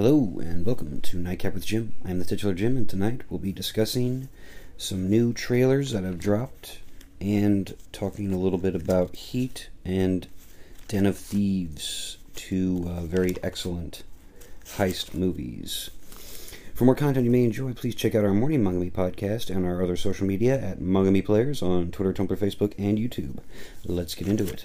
Hello and welcome to Nightcap with Jim. I am the titular Jim, and tonight we'll be discussing some new trailers that have dropped and talking a little bit about Heat and Den of Thieves, two uh, very excellent heist movies. For more content you may enjoy, please check out our Morning Mangami podcast and our other social media at Mangami Players on Twitter, Tumblr, Facebook, and YouTube. Let's get into it.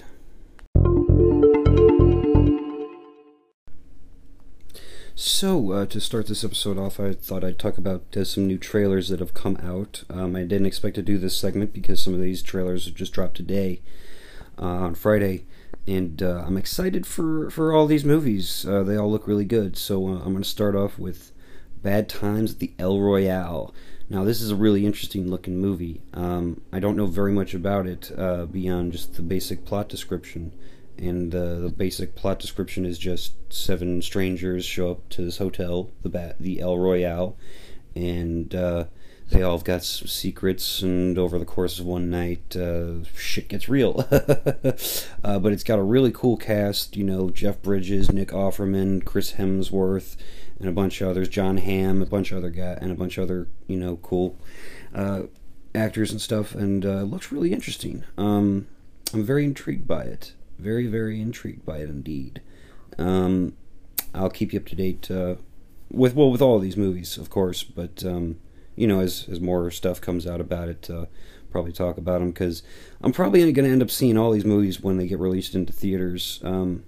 So, uh, to start this episode off, I thought I'd talk about uh, some new trailers that have come out. Um, I didn't expect to do this segment because some of these trailers have just dropped today uh, on Friday, and uh, I'm excited for, for all these movies. Uh, they all look really good. So, uh, I'm going to start off with Bad Times at the El Royale. Now, this is a really interesting looking movie. Um, I don't know very much about it beyond just the basic plot description and uh, the basic plot description is just seven strangers show up to this hotel, the ba- the El Royale, and uh, they all have got some secrets. And over the course of one night, uh, shit gets real. Uh, but it's got a really cool cast. You know, Jeff Bridges, Nick Offerman, Chris Hemsworth, and a bunch of others. Jon Hamm, a bunch of other guys, and a bunch of other you know cool uh, actors and stuff. And uh, it looks really interesting. Um, I'm very intrigued by it very, very intrigued by it indeed. Um, I'll keep you up to date uh, with well with all these movies, of course. But um, you know, as as more stuff comes out about it, uh, probably talk about them because I'm probably going to end up seeing all these movies when they get released into theaters. Um,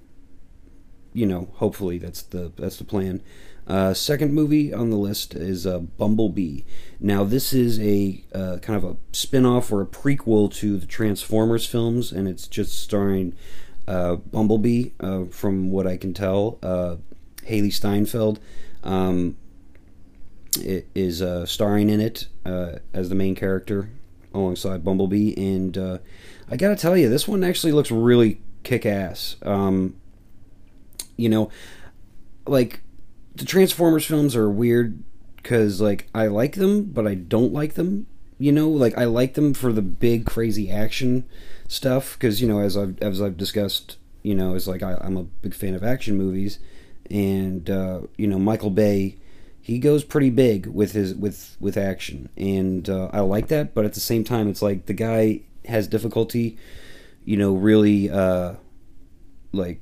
you know, hopefully that's the that's the plan. Uh, second movie on the list is uh, Bumblebee. Now, this is a uh, kind of a spin off or a prequel to the Transformers films, and it's just starring uh, Bumblebee, uh, from what I can tell. Uh, Hailee Steinfeld um, is starring in it as the main character alongside Bumblebee, and I gotta tell you, this one actually looks really kick ass. Um, you know, like the Transformers films are weird because like I like them, but I don't like them. You know, like I like them for the big crazy action stuff because you know as I've as I've discussed, you know, it's like I, am a big fan of action movies, and uh, you know Michael Bay, he goes pretty big with his with with action, and uh, I like that. But at the same time, it's like the guy has difficulty, you know, really uh, like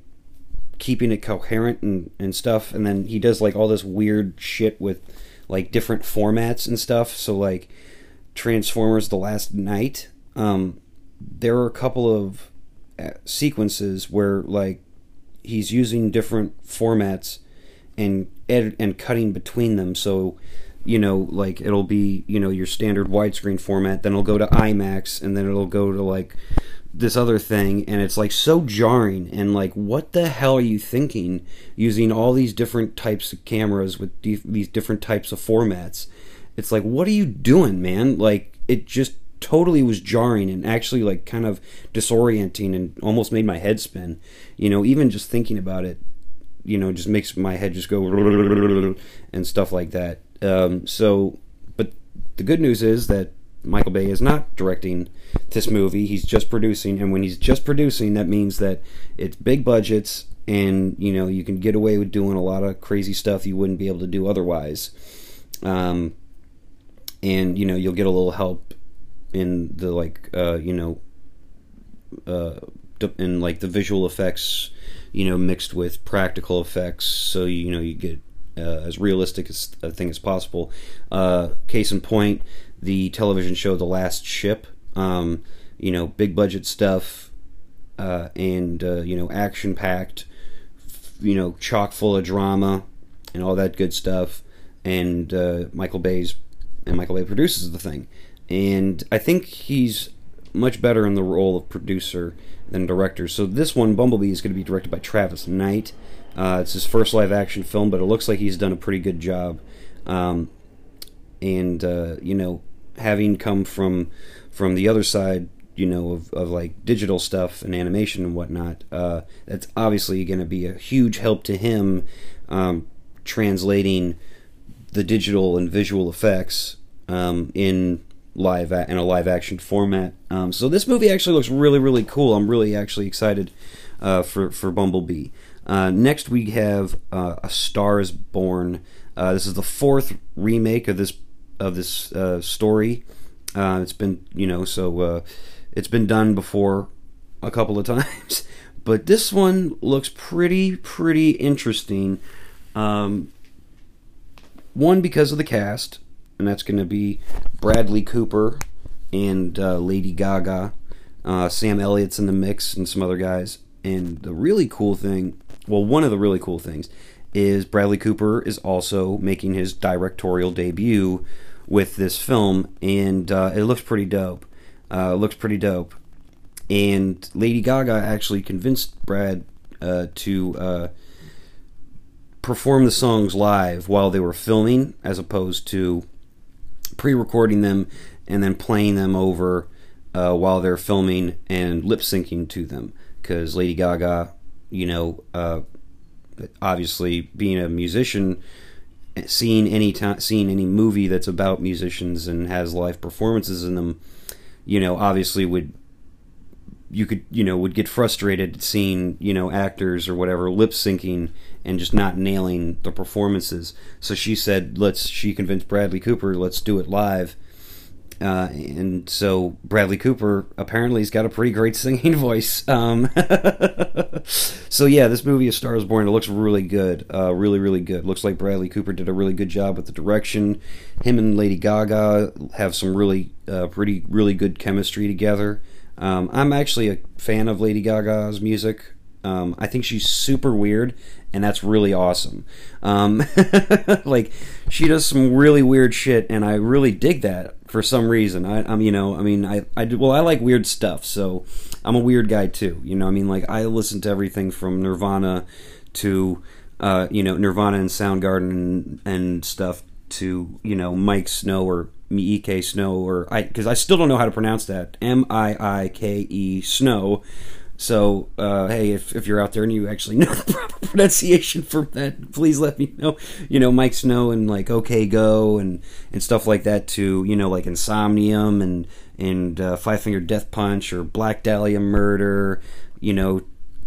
keeping it coherent and, and stuff. And then he does like all this weird shit with like different formats and stuff. So like Transformers: The Last Knight. um, there are a couple of uh, sequences where like he's using different formats and and cutting between them. So you know, like it'll be you know your standard widescreen format, then it'll go to IMAX, and then it'll go to like this other thing and it's like so jarring and like what the hell are you thinking using all these different types of cameras with these different types of formats? It's like what are you doing man? Like it just totally was jarring and actually like kind of disorienting and almost made my head spin. You know even just thinking about it you know just makes my head just go and stuff like that. Um, so but the good news is that Michael Bay is not directing this movie. He's just producing, and when he's just producing, that means that it's big budgets, and you know you can get away with doing a lot of crazy stuff you wouldn't be able to do otherwise. Um, and you know you'll get a little help in the like uh, you know uh, in like the visual effects, you know, mixed with practical effects, so you know you get uh, as realistic as a thing as possible. Uh, case in point, the television show The Last Ship. Um, you know, big budget stuff, uh, and uh, you know, action packed. You know, chock full of drama and all that good stuff. And uh, Michael Bay's and Michael Bay produces the thing, and I think he's much better in the role of producer than director. So this one, Bumblebee, is going to be directed by Travis Knight. Uh, it's his first live action film, but it looks like he's done a pretty good job. Um, and uh, you know, having come from from the other side, you know, of, of like digital stuff and animation and whatnot, uh, that's obviously going to be a huge help to him um, translating the digital and visual effects um, in live in a live action format. Um, so this movie actually looks really really cool. I'm really actually excited uh, for for Bumblebee. Uh, next, we have uh, A Star Is Born. Uh, this is the fourth remake of this of this uh, story. Uh, it's been you know so it's been done before a couple of times, but this one looks pretty pretty interesting. Um, one because of the cast, and that's going to be Bradley Cooper and Lady Gaga. Sam Elliott's in the mix and some other guys. And the really cool thing, well, one of the really cool things is Bradley Cooper is also making his directorial debut with this film, and uh, it looks pretty dope. Uh, looks pretty dope. And Lady Gaga actually convinced Brad uh, to uh, perform the songs live while they were filming, as opposed to pre-recording them and then playing them over uh, while they're filming and lip syncing to them because Lady Gaga, you know, uh, obviously being a musician, seeing any time, seeing any movie that's about musicians and has live performances in them, you know, obviously would you could you know would get frustrated seeing you know actors or whatever lip syncing and just not nailing the performances. So she said, let's. She convinced Bradley Cooper, let's do it live uh, and so Bradley Cooper apparently has got a pretty great singing voice. Um, so yeah, this movie, A Star Is Born, it looks really good, uh, really really good. Looks like Bradley Cooper did a really good job with the direction. Him and Lady Gaga have some really uh, pretty really good chemistry together. Um, I'm actually a fan of Lady Gaga's music. Um, I think she's super weird, and that's really awesome. Um, like she does some really weird shit, and I really dig that for some reason. I, am you know, I mean, I, I, well, I like weird stuff, so I'm a weird guy too. You know, I mean, like I listen to everything from Nirvana to, uh, you know, Nirvana and Soundgarden and, and stuff to, you know, Mike Snow or Miike Snow or I, because I still don't know how to pronounce that. M I I K E Snow. So, uh, hey, if, if you're out there and you actually know the proper pronunciation for that, please let me know. You know, Mike Snow and like OK Go and, and stuff like that too. You know, like Insomnium and and uh, Five Finger Death Punch or Black Dahlia Murder. You know,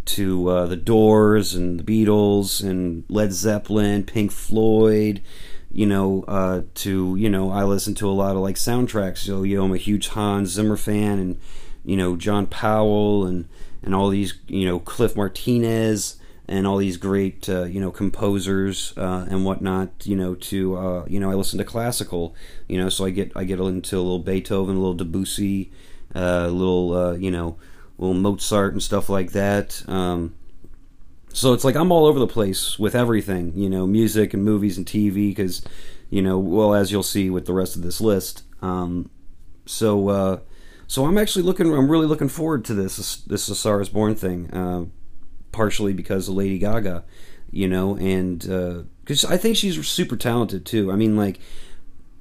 to uh, the Doors and the Beatles and Led Zeppelin, Pink Floyd. You know, uh, to you know, I listen to a lot of like soundtracks. So you know, I'm a huge Hans Zimmer fan and you know John Powell and and all these you know Cliff Martinez and all these great uh, you know composers uh, and whatnot you know to uh, you know I listen to classical you know so I get I get into a little Beethoven a little Debussy uh, a little uh, you know little Mozart and stuff like that um, so it's like I'm all over the place with everything you know music and movies and TV because you know well as you'll see with the rest of this list um, so uh, so I'm actually looking. I'm really looking forward to this this A is Born thing, uh, partially because of Lady Gaga, you know, and because uh, I think she's super talented too. I mean, like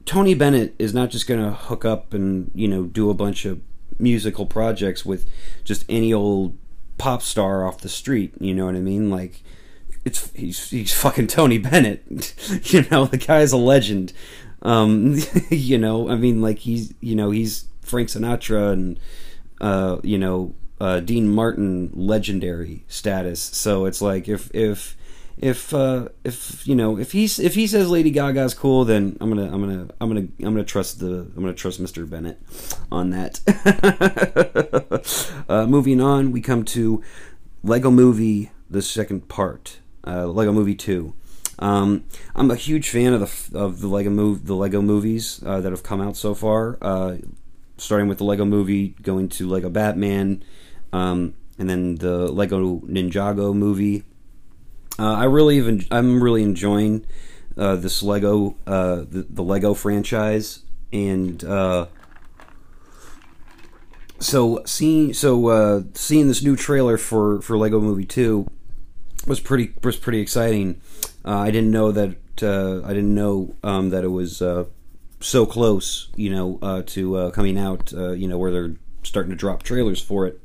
Tony Bennett is not just going to hook up and you know do a bunch of musical projects with just any old pop star off the street. You know what I mean? Like it's he's he's fucking Tony Bennett. you know, the guy's a legend. Um, you know, I mean, like he's you know he's Frank Sinatra and uh, you know uh, Dean Martin legendary status. So it's like if if if uh, if you know if he's if he says Lady Gaga's cool, then I'm gonna I'm gonna I'm gonna I'm gonna trust the I'm gonna trust Mr. Bennett on that. uh, moving on, we come to Lego Movie, the second part, uh, Lego Movie Two. Um, I'm a huge fan of the of the Lego move the Lego movies uh, that have come out so far. Uh, starting with the Lego Movie, going to Lego Batman, um, and then the Lego Ninjago movie. Uh, I really even I'm really enjoying uh, this Lego uh, the, the, Lego franchise, and uh, so seeing so uh, seeing this new trailer for for Lego Movie Two was pretty was pretty exciting. Uh, I didn't know that I didn't know um, that it was so close, you know, uh, to uh, coming out, uh, you know, where they're starting to drop trailers for it.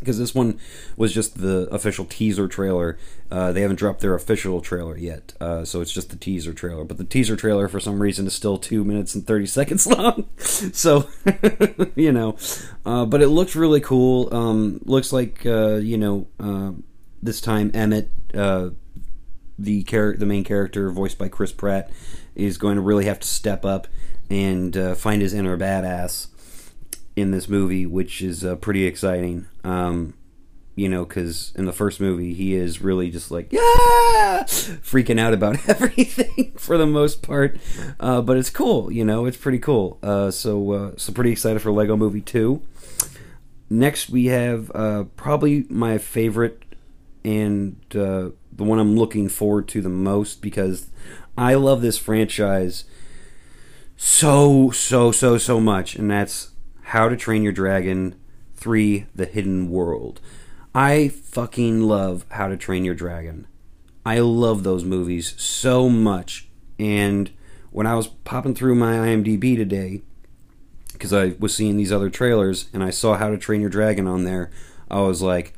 because this one was just the official teaser trailer. Uh, they haven't dropped their official trailer yet, uh, so it's just the teaser trailer. But the teaser trailer, for some reason, is still two minutes and thirty seconds long. so, you know, uh, but it looks really cool. Um, looks like uh, you know uh, this time Emmett, uh, the char- the main character voiced by Chris Pratt, is going to really have to step up and find his inner badass in this movie, which is uh, pretty exciting. Um, you know, because in the first movie, he is really just like, yeah, freaking out about everything for the most part. Uh, but it's cool, you know, it's pretty cool. Uh, so, uh, so pretty excited for Lego Movie 2. Next, we have uh, probably my favorite and uh, the one I'm looking forward to the most because I love this franchise so, so, so, so much, and that's how to Train Your Dragon 3 The Hidden World. I fucking love How to Train Your Dragon. I love those movies so much. And when I was popping through my IMDb today, because I was seeing these other trailers and I saw How to Train Your Dragon on there, I was like,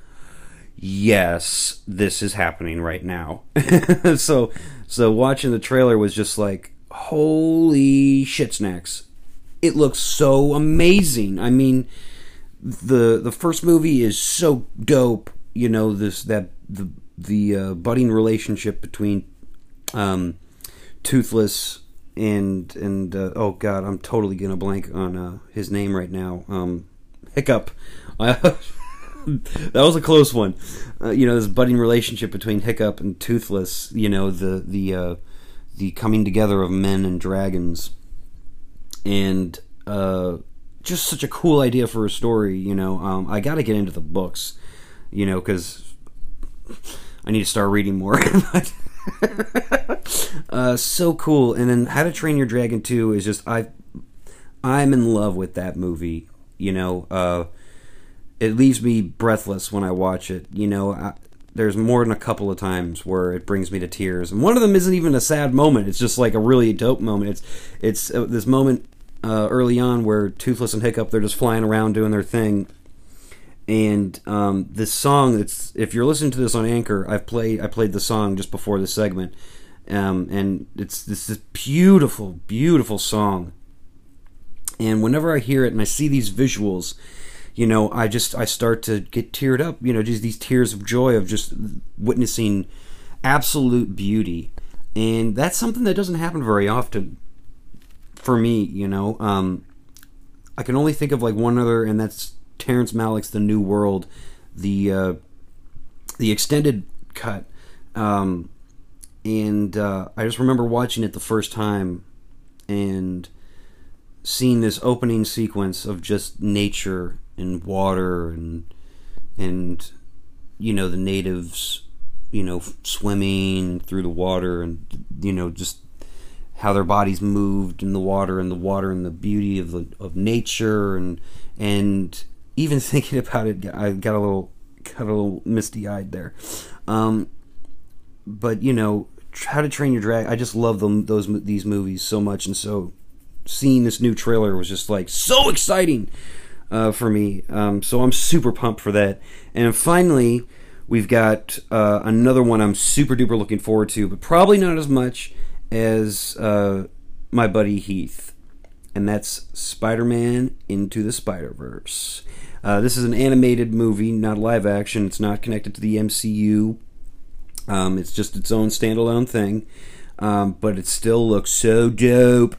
yes, this is happening right now. so, so watching the trailer was just like, holy shit snacks it looks so amazing. I mean, the the first movie is so dope. You know this that the the uh, budding relationship between um, Toothless and and uh, oh god, I'm totally gonna blank on uh, his name right now. Um, Hiccup. that was a close one. Uh, you know, this budding relationship between Hiccup and Toothless. You know, the the uh, the coming together of men and dragons and uh, just such a cool idea for a story. You know, um, I got to get into the books, you know, because I need to start reading more. uh, so cool. And then How to Train Your Dragon 2 is just I I'm in love with that movie. You know, uh, it leaves me breathless when I watch it. You know, I, there's more than a couple of times where it brings me to tears, and one of them isn't even a sad moment. It's just like a really dope moment. It's it's uh, this moment uh, early on where Toothless and Hiccup they're just flying around doing their thing. And um, this song, it's if you're listening to this on Anchor, I've played I played the song just before the segment, um, and it's this, this beautiful, beautiful song. And whenever I hear it and I see these visuals, you know, I just I start to get teared up. You know, just these tears of joy of just witnessing absolute beauty, and that's something that doesn't happen very often for me, you know. Um, I can only think of like one other, and that's Terrence Malick's The New World, the uh, the extended cut. Um, and uh, I just remember watching it the first time and seeing this opening sequence of just nature and water and and you know the natives you know swimming through the water and you know just how their bodies moved in the water and the water and the beauty of the of nature and and even thinking about it I got a little got a little misty eyed there. Um, but you know how to train your dragon I just love them those these movies so much. And so seeing this new trailer was just like so exciting uh, for me um, so I'm super pumped for that and finally we've got uh, another one I'm super duper looking forward to but probably not as much as uh, my buddy Heath, and that's Spider Man Into the Spider Verse. Uh, this is an animated movie, not live action. It's not connected to the MCU. Um, it's just its own standalone thing, um, but it still looks so dope.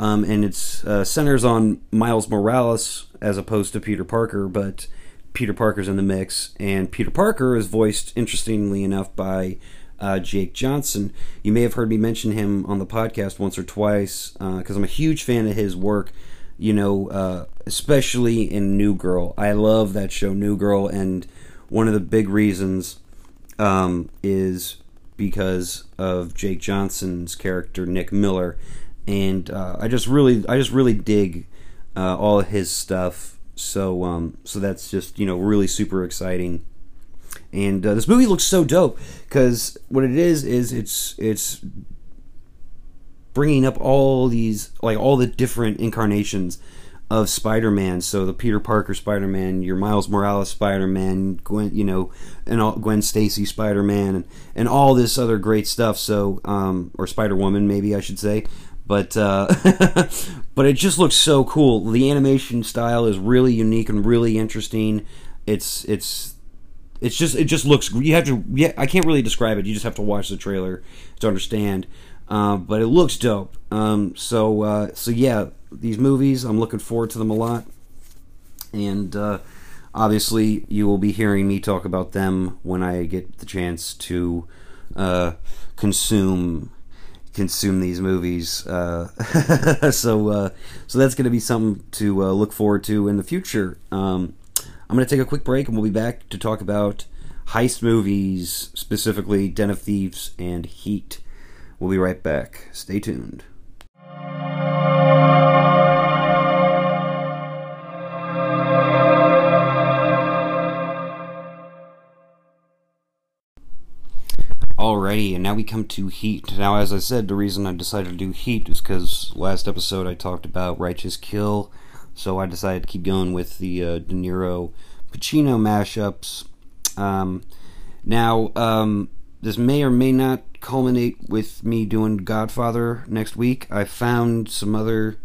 Um, and it uh, centers on Miles Morales as opposed to Peter Parker, but Peter Parker's in the mix, and Peter Parker is voiced, interestingly enough, by uh, Jake Johnson. You may have heard me mention him on the podcast once or twice because uh, I'm a huge fan of his work. You know, uh, especially in New Girl. I love that show, New Girl, and one of the big reasons um, is because of Jake Johnson's character, Nick Miller, and uh, I just really, I just really dig uh, all his stuff. So, um, so that's just you know really super exciting. And uh, this movie looks so dope because what it is is it's it's bringing up all these like all the different incarnations of Spider-Man. So the Peter Parker Spider-Man, your Miles Morales Spider-Man, Gwen, you know, and all, Gwen Stacy Spider-Man, and, and all this other great stuff. So, um, or Spider-Woman, maybe I should say. But uh, but it just looks so cool. The animation style is really unique and really interesting. It's it's it's just it just looks. You have to. Yeah, I can't really describe it. You just have to watch the trailer to understand. Uh, but it looks dope. Um, so uh, so yeah, these movies. I'm looking forward to them a lot, and uh, obviously you will be hearing me talk about them when I get the chance to uh, consume consume these movies. Uh, so uh, so that's going to be something to uh, look forward to in the future. Um, I'm going to take a quick break, and we'll be back to talk about heist movies, specifically Den of Thieves and Heat. We'll be right back. Stay tuned. Alrighty, and now we come to Heat. Now, as I said, the reason I decided to do Heat is because last episode I talked about Righteous Kill, so I decided to keep going with the uh, De Niro Pacino mashups. Um, now, um, this may or may not culminate with me doing Godfather next week. I found some other,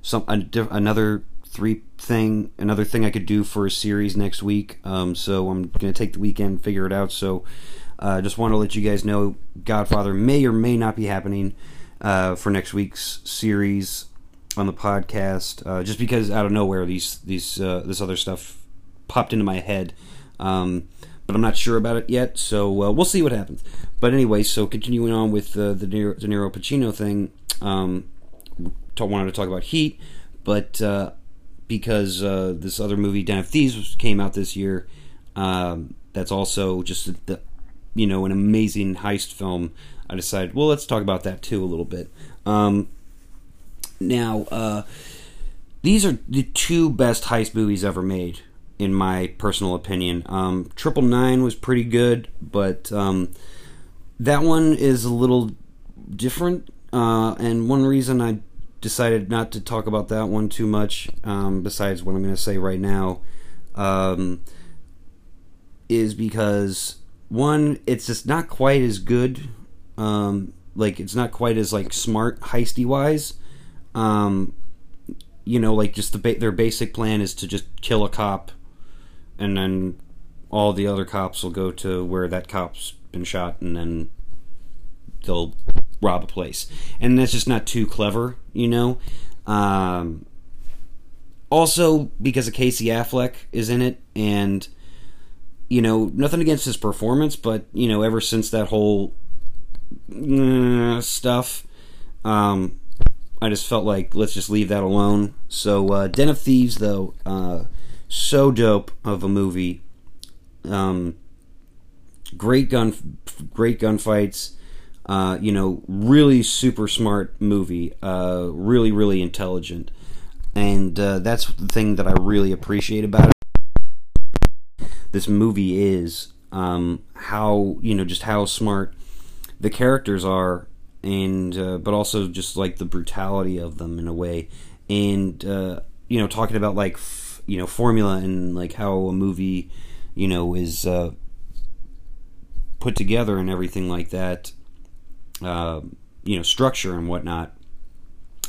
some another three thing, another thing I could do for a series next week. Um, so I'm gonna take the weekend, figure it out. So I uh, just want to let you guys know Godfather may or may not be happening uh, for next week's series on the podcast. Uh, just because out of nowhere these these uh, this other stuff popped into my head, um, but I'm not sure about it yet. So uh, we'll see what happens. But anyway, so continuing on with the De Niro, De Niro Pacino thing, um, wanted to talk about Heat, but uh, because this other movie Den of Thieves came out this year. Um, that's also just the you know, an amazing heist film, I decided, well, let's talk about that too a little bit. Um, now, uh, these are the two best heist movies ever made, in my personal opinion. Um, Triple Nine was pretty good, but um, that one is a little different. Uh, and one reason I decided not to talk about that one too much, um, besides what I'm going to say right now, um, is because one, it's just not quite as good. Um, like it's not quite as like smart heisty wise. Um, you know, like just the ba- their basic plan is to just kill a cop, and then all the other cops will go to where that cop's been shot, and then they'll rob a place. And that's just not too clever, you know. Um, also, because of Casey Affleck is in it, and you know, nothing against his performance, but you know, ever since that whole uh, stuff, um, I just felt like let's just leave that alone. So, uh, Den of Thieves, though, uh, so dope of a movie. Um, great gun, great gunfights. Uh, you know, really super smart movie. Uh, really, really intelligent, and uh, that's the thing that I really appreciate about it this movie is, um, how you know just how smart the characters are, and uh, but also just like the brutality of them in a way, and uh, you know talking about like f- you know formula and like how a movie you know is uh, put together and everything like that, uh, you know structure and whatnot.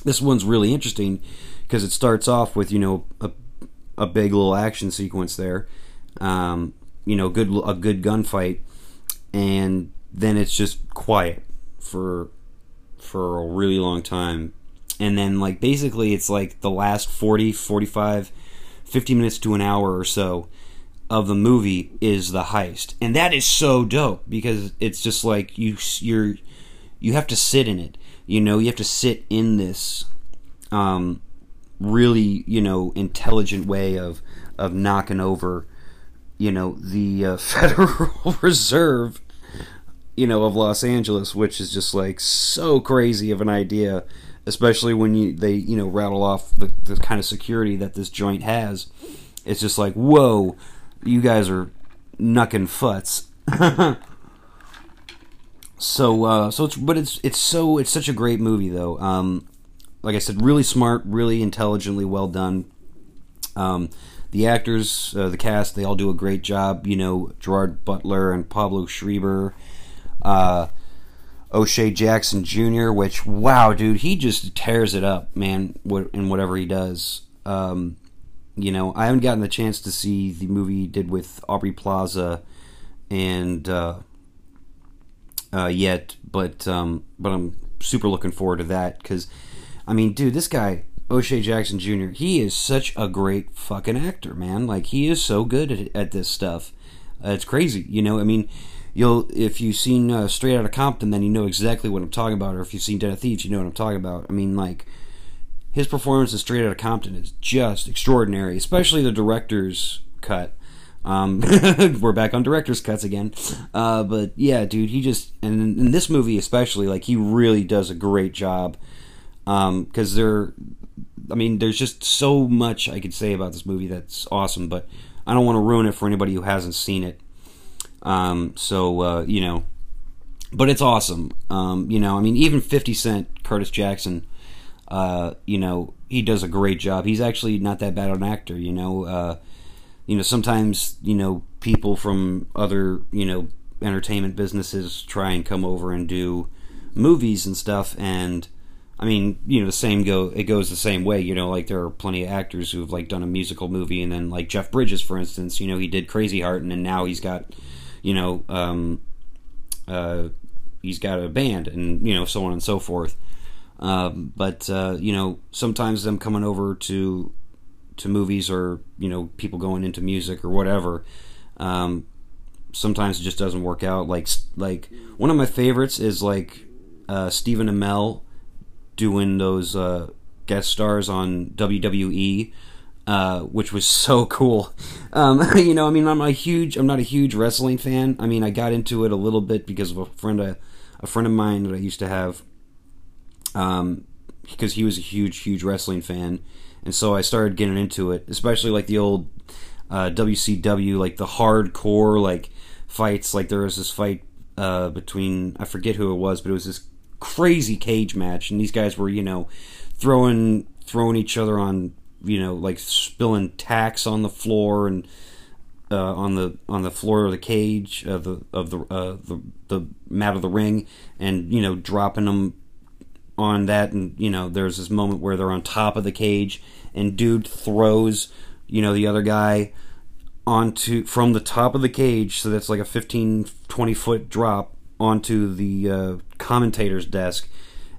This one's really interesting because it starts off with you know a a big little action sequence there um, you know, good a good gunfight, and then it's just quiet for for a really long time. And then like basically it's like the last 40, 45, 50 minutes to an hour or so of the movie is the heist. And that is so dope because it's just like you you're you have to sit in it. You know, you have to sit in this um really, you know, intelligent way of of knocking over you know, the uh, Federal Reserve, you know, of Los Angeles, which is just like so crazy of an idea, especially when you they you know rattle off the, the kind of security that this joint has. It's just like, whoa, you guys are knucking futs. so uh, so it's but it's it's so it's such a great movie though. Um, like I said, really smart, really intelligently well done. Um, the actors, uh, the cast, they all do a great job. You know, Gerard Butler and Pablo Schreiber, uh, O'Shea Jackson Jr., which, wow, dude, he just tears it up, man, in whatever he does. Um, you know, I haven't gotten the chance to see the movie he did with Aubrey Plaza and uh, uh, yet, but um, but I'm super looking forward to that because, I mean, dude, this guy O'Shea Jackson Jr. He is such a great fucking actor, man. Like he is so good at, at this stuff. Uh, it's crazy, you know. I mean, you'll if you've seen uh, Straight Outta Compton, then you know exactly what I'm talking about. Or if you've seen Den of Thieves, you know what I'm talking about. I mean, like his performance in Straight Outta Compton is just extraordinary, especially the director's cut. Um, we're back on director's cuts again, uh, but yeah, dude, he just and in, this movie especially, like he really does a great job because um, they're I mean, there's just so much I could say about this movie that's awesome, but I don't want to ruin it for anybody who hasn't seen it. Um, so uh, you know, but it's awesome. Um, you know, I mean, even Fifty Cent, Curtis Jackson, uh, you know, he does a great job. He's actually not that bad an actor. You know, uh, you know, sometimes you know people from other you know entertainment businesses try and come over and do movies and stuff, and I mean, you know, the same go. It goes the same way. You know, like there are plenty of actors who've like done a musical movie, and then like Jeff Bridges, for instance. You know, he did Crazy Heart, and then now he's got, you know, um, uh, he's got a band, and you know, so on and so forth. Um, but uh, you know, sometimes them coming over to to movies, or you know, people going into music or whatever. Um, sometimes it just doesn't work out. Like like one of my favorites is like uh, Stephen Amell doing those uh, guest stars on WWE, uh, which was so cool. Um, you know, I mean, I'm a huge, I'm not a huge wrestling fan. I mean, I got into it a little bit because of a friend, a, a friend of mine that I used to have, um, because he was a huge, huge wrestling fan, and so I started getting into it, especially like the old uh, WCW, like the hardcore like fights. Like there was this fight uh, between I forget who it was, but it was this crazy cage match, and these guys were you know throwing throwing each other on you know like spilling tacks on the floor and uh, on the on the floor of the cage of the of the, uh, the the mat of the ring, and you know dropping them on that, and you know there's this moment where they're on top of the cage, and dude throws you know the other guy onto from the top of the cage, so that's like a 15 20 foot drop onto the uh, commentator's desk,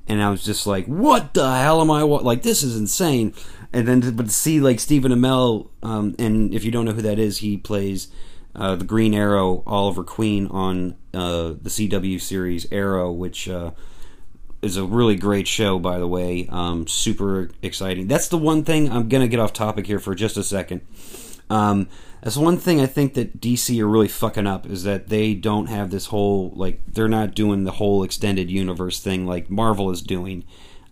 and I was just like, "What the hell am I? Like this is insane." And then, to, but to see like Stephen Amell, um, and if you don't know who that is, he plays uh, the Green Arrow, Oliver Queen on uh, the CW series Arrow, which uh, is a really great show, by the way. Um, super exciting. That's the one thing I'm gonna get off topic here for just a second. Um, that's one thing I think that DC are really fucking up is that they don't have this whole like they're not doing the whole extended universe thing like Marvel is doing.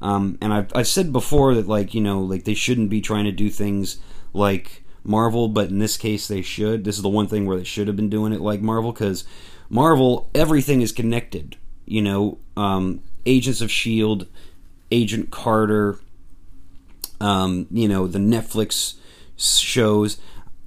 Um, and I've I've said before that like you know like they shouldn't be trying to do things like Marvel, but in this case they should. This is the one thing where they should have been doing it like Marvel because Marvel everything is connected. You know, um, Agents of Shield, Agent Carter, um, you know the Netflix shows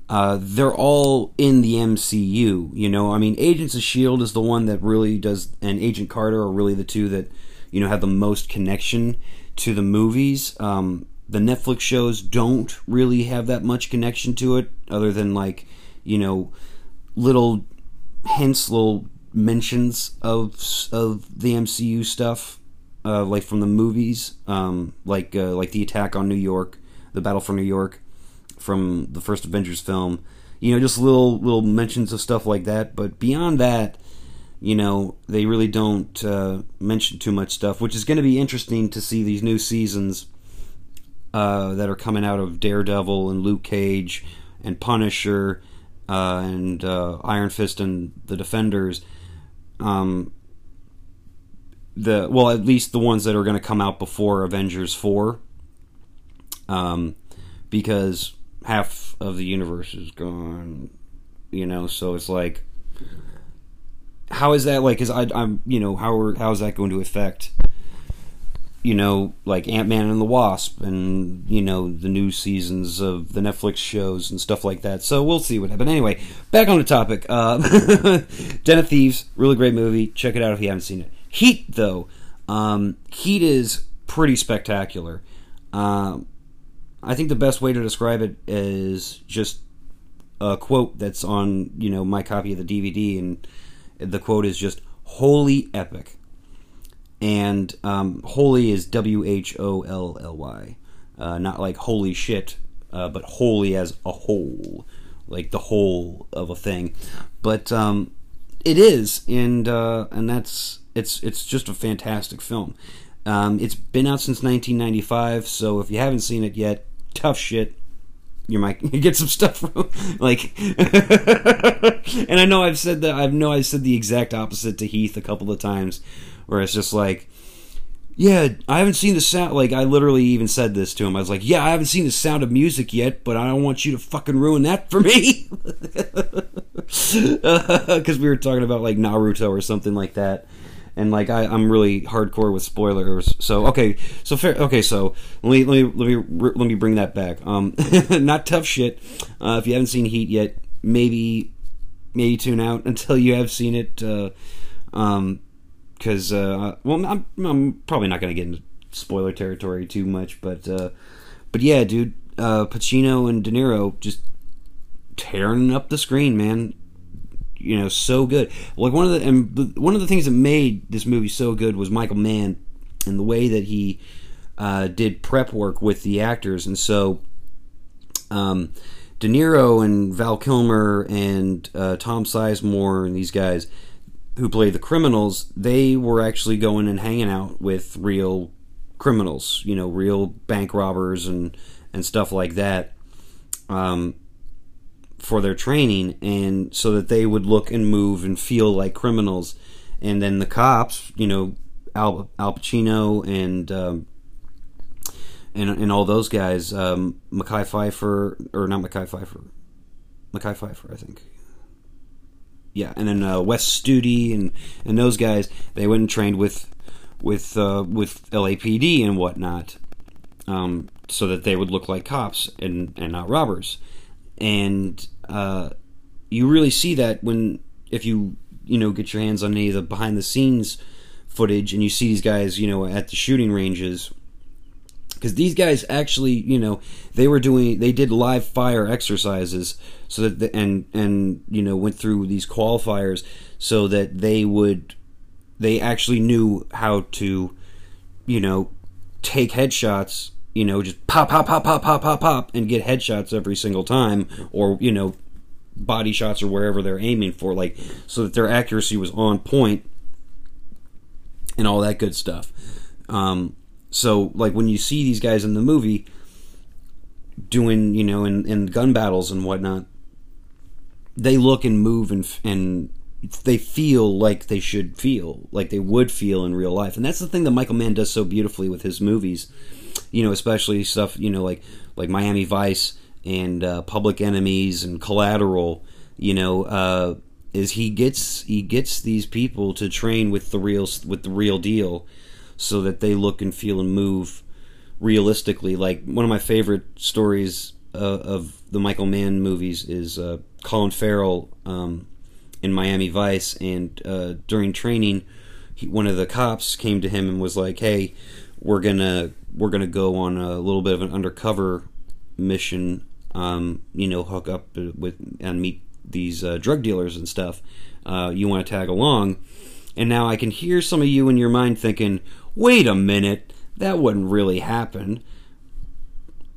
uh, they're all in the MCU. You know, I mean, Agents of Shield is the one that really does, and Agent Carter are really the two that you know have the most connection to the movies. Um, the Netflix shows don't really have that much connection to it, other than like you know little hints, little mentions of of the MCU stuff, uh, like from the movies, um, like uh, like the attack on New York, the Battle for New York from the first Avengers film. You know, just little little mentions of stuff like that. But beyond that, you know, they really don't uh, mention too much stuff, which is going to be interesting to see these new seasons uh, that are coming out of Daredevil and Luke Cage and Punisher uh, and uh, Iron Fist and the Defenders. Um, the well, at least the ones that are going to come out before Avengers four. Um, because half of the universe is gone. You know, so it's like, how is that like? Is I, I'm, you know, how are, how is that going to affect you know, like Ant Man and the Wasp, and you know the new seasons of the Netflix shows and stuff like that. So we'll see what happens. Anyway, back on the topic. Uh, Den of Thieves, really great movie. Check it out if you haven't seen it. Heat, though, um, Heat is pretty spectacular. Um, I think the best way to describe it is just a quote that's on you know my copy of the DVD, and the quote is just "Holy epic." and um, holy is W H O L L Y, uh, not like holy shit, uh, but holy as a whole, like the whole of a thing. But um, it is, and uh, and that's it's it's just a fantastic film. Um, it's been out since 1995, so if you haven't seen it yet, tough shit. You might get some stuff from like, and I know I've said that I know I said the exact opposite to Heath a couple of times, where it's just like, yeah, I haven't seen the sound. Like, I literally even said this to him. I was like, yeah, I haven't seen the sound of music yet, but I don't want you to fucking ruin that for me. Because uh, we were talking about, like, Naruto or something like that. And, like, I, am really hardcore with spoilers. So, okay, so fair. Okay, so let me, let me, let me, let me bring that back. Um, not tough shit. Uh, if you haven't seen Heat yet, maybe, maybe tune out until you have seen it. Uh, um, because uh, well, I'm, I'm probably not to get into spoiler territory too much, but uh, but yeah, dude, uh, Pacino and De Niro just tearing up the screen, man. You know, so good. Like one of the and one of the things that made this movie so good was Michael Mann and the way that he uh, did prep work with the actors, and so. Um, De Niro and Val Kilmer and uh, Tom Sizemore and these guys, who play the criminals, they were actually going and hanging out with real criminals, you know, real bank robbers and and stuff like that, um, for their training, and so that they would look and move and feel like criminals. And then the cops, you know, Al, Al Pacino and um, and and all those guys, um, Mekhi Phifer or not Mekhi Phifer, Mekhi Phifer, I think yeah, and then uh, Wes Studi and and those guys they went and trained with with uh, with LAPD and whatnot, um, so that they would look like cops and and not robbers, and uh, you really see that when if you you know get your hands on any of the behind the scenes footage and you see these guys you know at the shooting ranges because these guys actually, you know, they were doing, they did live fire exercises so that, the, and and you know, went through these qualifiers so that they would, they actually knew how to, you know, take headshots, you know, just pop, pop, pop, pop, pop, pop, pop, and get headshots every single time, or you know, body shots or wherever they're aiming for, like so that their accuracy was on point and all that good stuff. Um, so like when you see these guys in the movie doing, you know, in, in gun battles and whatnot, they look and move and and they feel like they should feel, like they would feel in real life. And that's the thing that Michael Mann does so beautifully with his movies. You know, especially stuff, you know, like like Miami Vice and uh, Public Enemies and Collateral, you know, uh, is he gets he gets these people to train with the real with the real deal so that they look and feel and move realistically. Like one of my favorite stories uh, of the Michael Mann movies is uh, Colin Farrell um, in Miami Vice, and uh, during training, he, one of the cops came to him and was like, "Hey, we're gonna we're gonna go on a little bit of an undercover mission. Um, you know, hook up with and meet these uh, drug dealers and stuff. Uh, you want to tag along?" And now I can hear some of you in your mind thinking, wait a minute, that wouldn't really happen.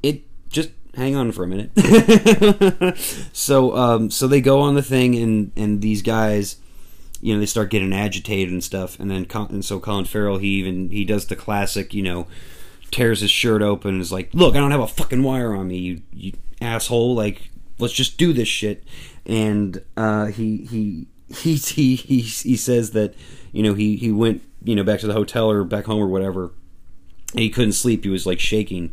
It just hang on for a minute. so um, so they go on the thing, and and these guys, you know, they start getting agitated and stuff, and then and so Colin Farrell he even he does the classic, you know, tears his shirt open and is like, look, I don't have a fucking wire on me, you you asshole, like let's just do this shit, and uh, he he he he he he says that you know he he went you know back to the hotel or back home or whatever. He couldn't sleep. He was like shaking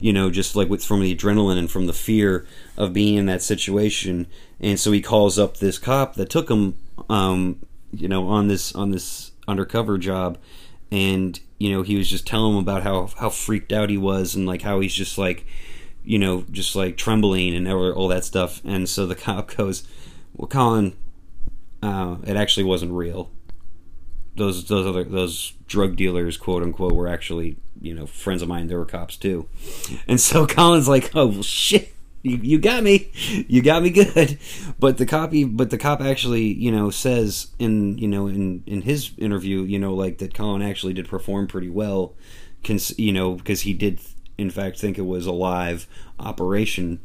you know just like with from the adrenaline and from the fear of being in that situation. And so he calls up this cop that took him um you know on this on this undercover job. And you know he was just telling him about how how freaked out he was and like how he's just like you know just like trembling and all, that stuff. And so the cop goes well colin uh, it actually wasn't real. Those those other those drug dealers quote unquote were actually you know friends of mine. They were cops too. And so colin's like oh well, shit you, you got me you got me good but the copy but the cop actually you know says in you know in in his interview you know like that colin actually did perform pretty well cons- you know because he did in fact think it was a live operation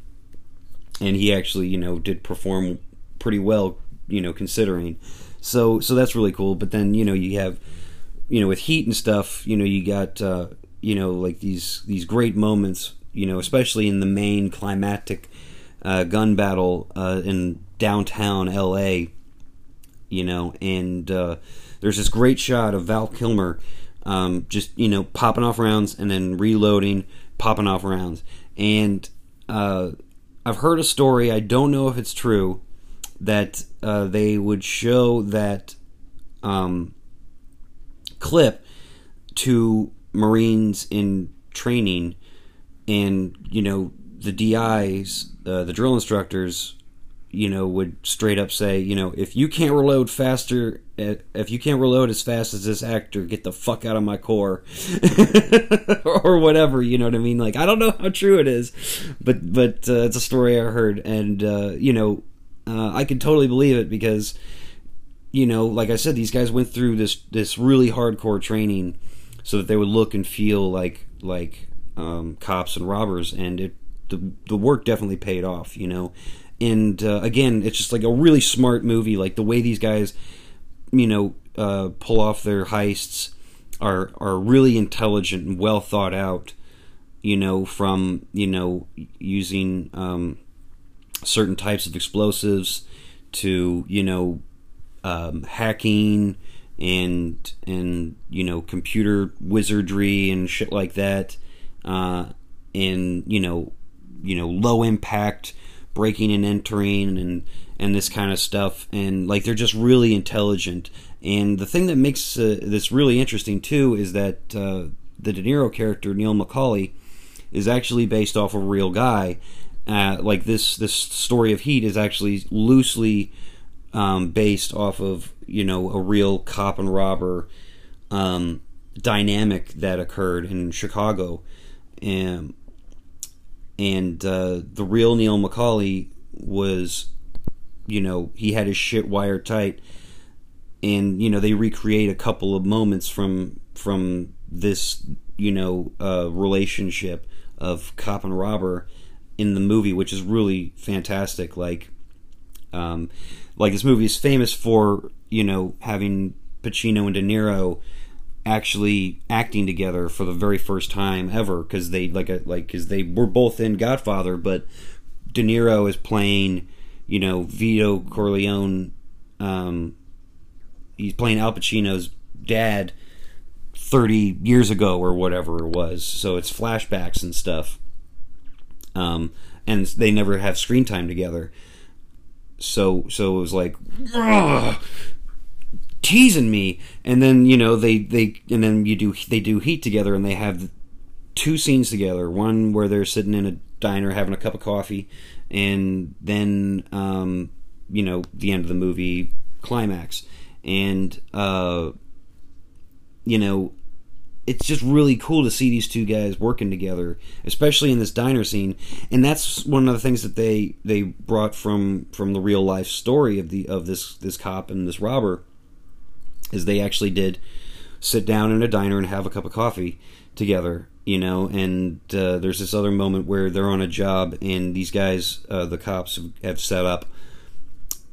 and he actually you know did perform pretty well you know considering so so that's really cool but then you know you have you know with heat and stuff you know you got uh you know like these these great moments you know especially in the main climactic uh, gun battle uh, in downtown LA you know and uh, there's this great shot of Val Kilmer um, just you know popping off rounds and then reloading popping off rounds. And uh, I've heard a story I don't know if it's true that uh, they would show that um, clip to Marines in training, and you know the DIs, uh, the drill instructors, you know, would straight up say, you know, if you can't reload faster, uh, if you can't reload as fast as this actor, get the fuck out of my corps, or whatever. You know what I mean? Like I don't know how true it is, but but uh, it's a story I heard, and uh, you know uh, I can totally believe it because, you know, like I said, these guys went through this this really hardcore training so that they would look and feel like like um, cops and robbers, and it the the work definitely paid off, you know. And uh, again, it's just like a really smart movie. Like the way these guys, you know, uh, pull off their heists are are really intelligent and well thought out. You know, from you know using um, certain types of explosives to you know um, hacking and and you know computer wizardry and shit like that uh, and you know you know low impact breaking and entering and and this kind of stuff. And like they're just really intelligent. And the thing that makes uh, this really interesting too is that uh, the De Niro character Neil McCauley is actually based off a real guy. Uh, like this this story of Heat is actually loosely um, based off of you know a real cop and robber um, dynamic that occurred in Chicago, and and uh, the real Neil McCauley was, you know, he had his shit wired tight, and you know they recreate a couple of moments from from this you know uh, relationship of cop and robber in the movie, which is really fantastic. Like, um, like this movie is famous for you know having Pacino and De Niro actually acting together for the very first time ever because they like a, like because they were both in Godfather, but De Niro is playing you know Vito Corleone. Um, he's playing Al Pacino's dad 30 years ago or whatever it was. So it's flashbacks and stuff um, and they never have screen time together. So so it was like teasing me, and then you know they they and then you do they do Heat together, and they have two scenes together. One where they're sitting in a diner having a cup of coffee, and then um, you know the end of the movie climax, and uh, you know it's just really cool to see these two guys working together, especially in this diner scene. And that's one of the things that they they brought from from the real life story of the of this this cop and this robber is they actually did sit down in a diner and have a cup of coffee together, you know. And uh, there's this other moment where they're on a job and these guys, uh, the cops, have set up,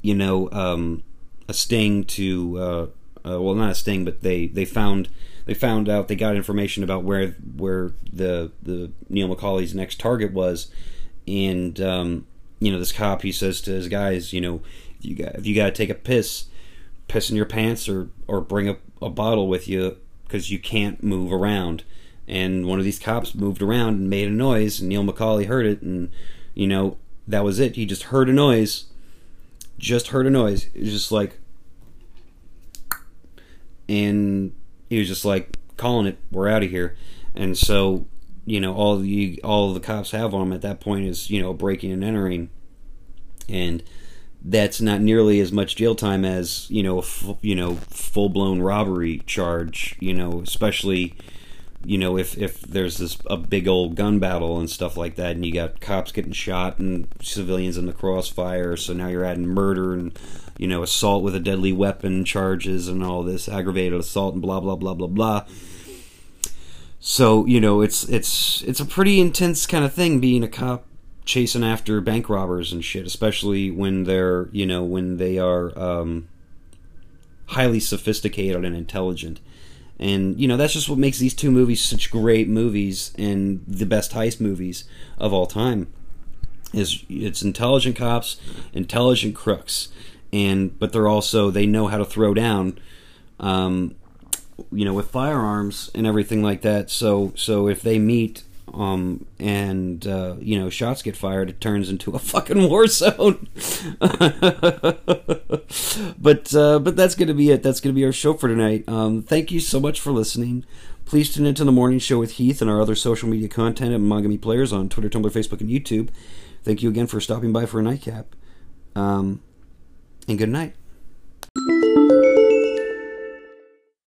you know, um, a sting to uh, uh well, not a sting, but they they found they found out they got information about where where the the Neil McCauley's next target was, and um, you know this cop he says to his guys, you know, if you got if you got to take a piss, piss in your pants or or bring a, a bottle with you because you can't move around. And one of these cops moved around and made a noise, and Neil McCauley heard it, and you know that was it. He just heard a noise, just heard a noise. It was just like, and he was just like, calling it. We're out of here. And so, you know, all the all the cops have on them at that point is you know breaking and entering, and that's not nearly as much jail time as you know, f- you know, full blown robbery charge. You know, especially you know if if there's this a big old gun battle and stuff like that and you got cops getting shot and civilians in the crossfire so now you're adding murder and you know assault with a deadly weapon charges and all this aggravated assault and blah blah blah blah blah so you know it's it's it's a pretty intense kind of thing being a cop chasing after bank robbers and shit especially when they're you know when they are um, highly sophisticated and intelligent. And you know that's just what makes these two movies such great movies and the best heist movies of all time is it's intelligent cops intelligent crooks. And but they're also they know how to throw down um, you know with firearms and everything like that. So so if they meet um, and uh, you know shots get fired, it turns into a fucking war zone. but uh, but that's gonna be it. That's gonna be our show for tonight. Um, thank you so much for listening. Please tune into the morning show with Heath and our other social media content at Monogamy Players on Twitter, Tumblr, Facebook, and YouTube. Thank you again for stopping by for a nightcap. Um, and good night.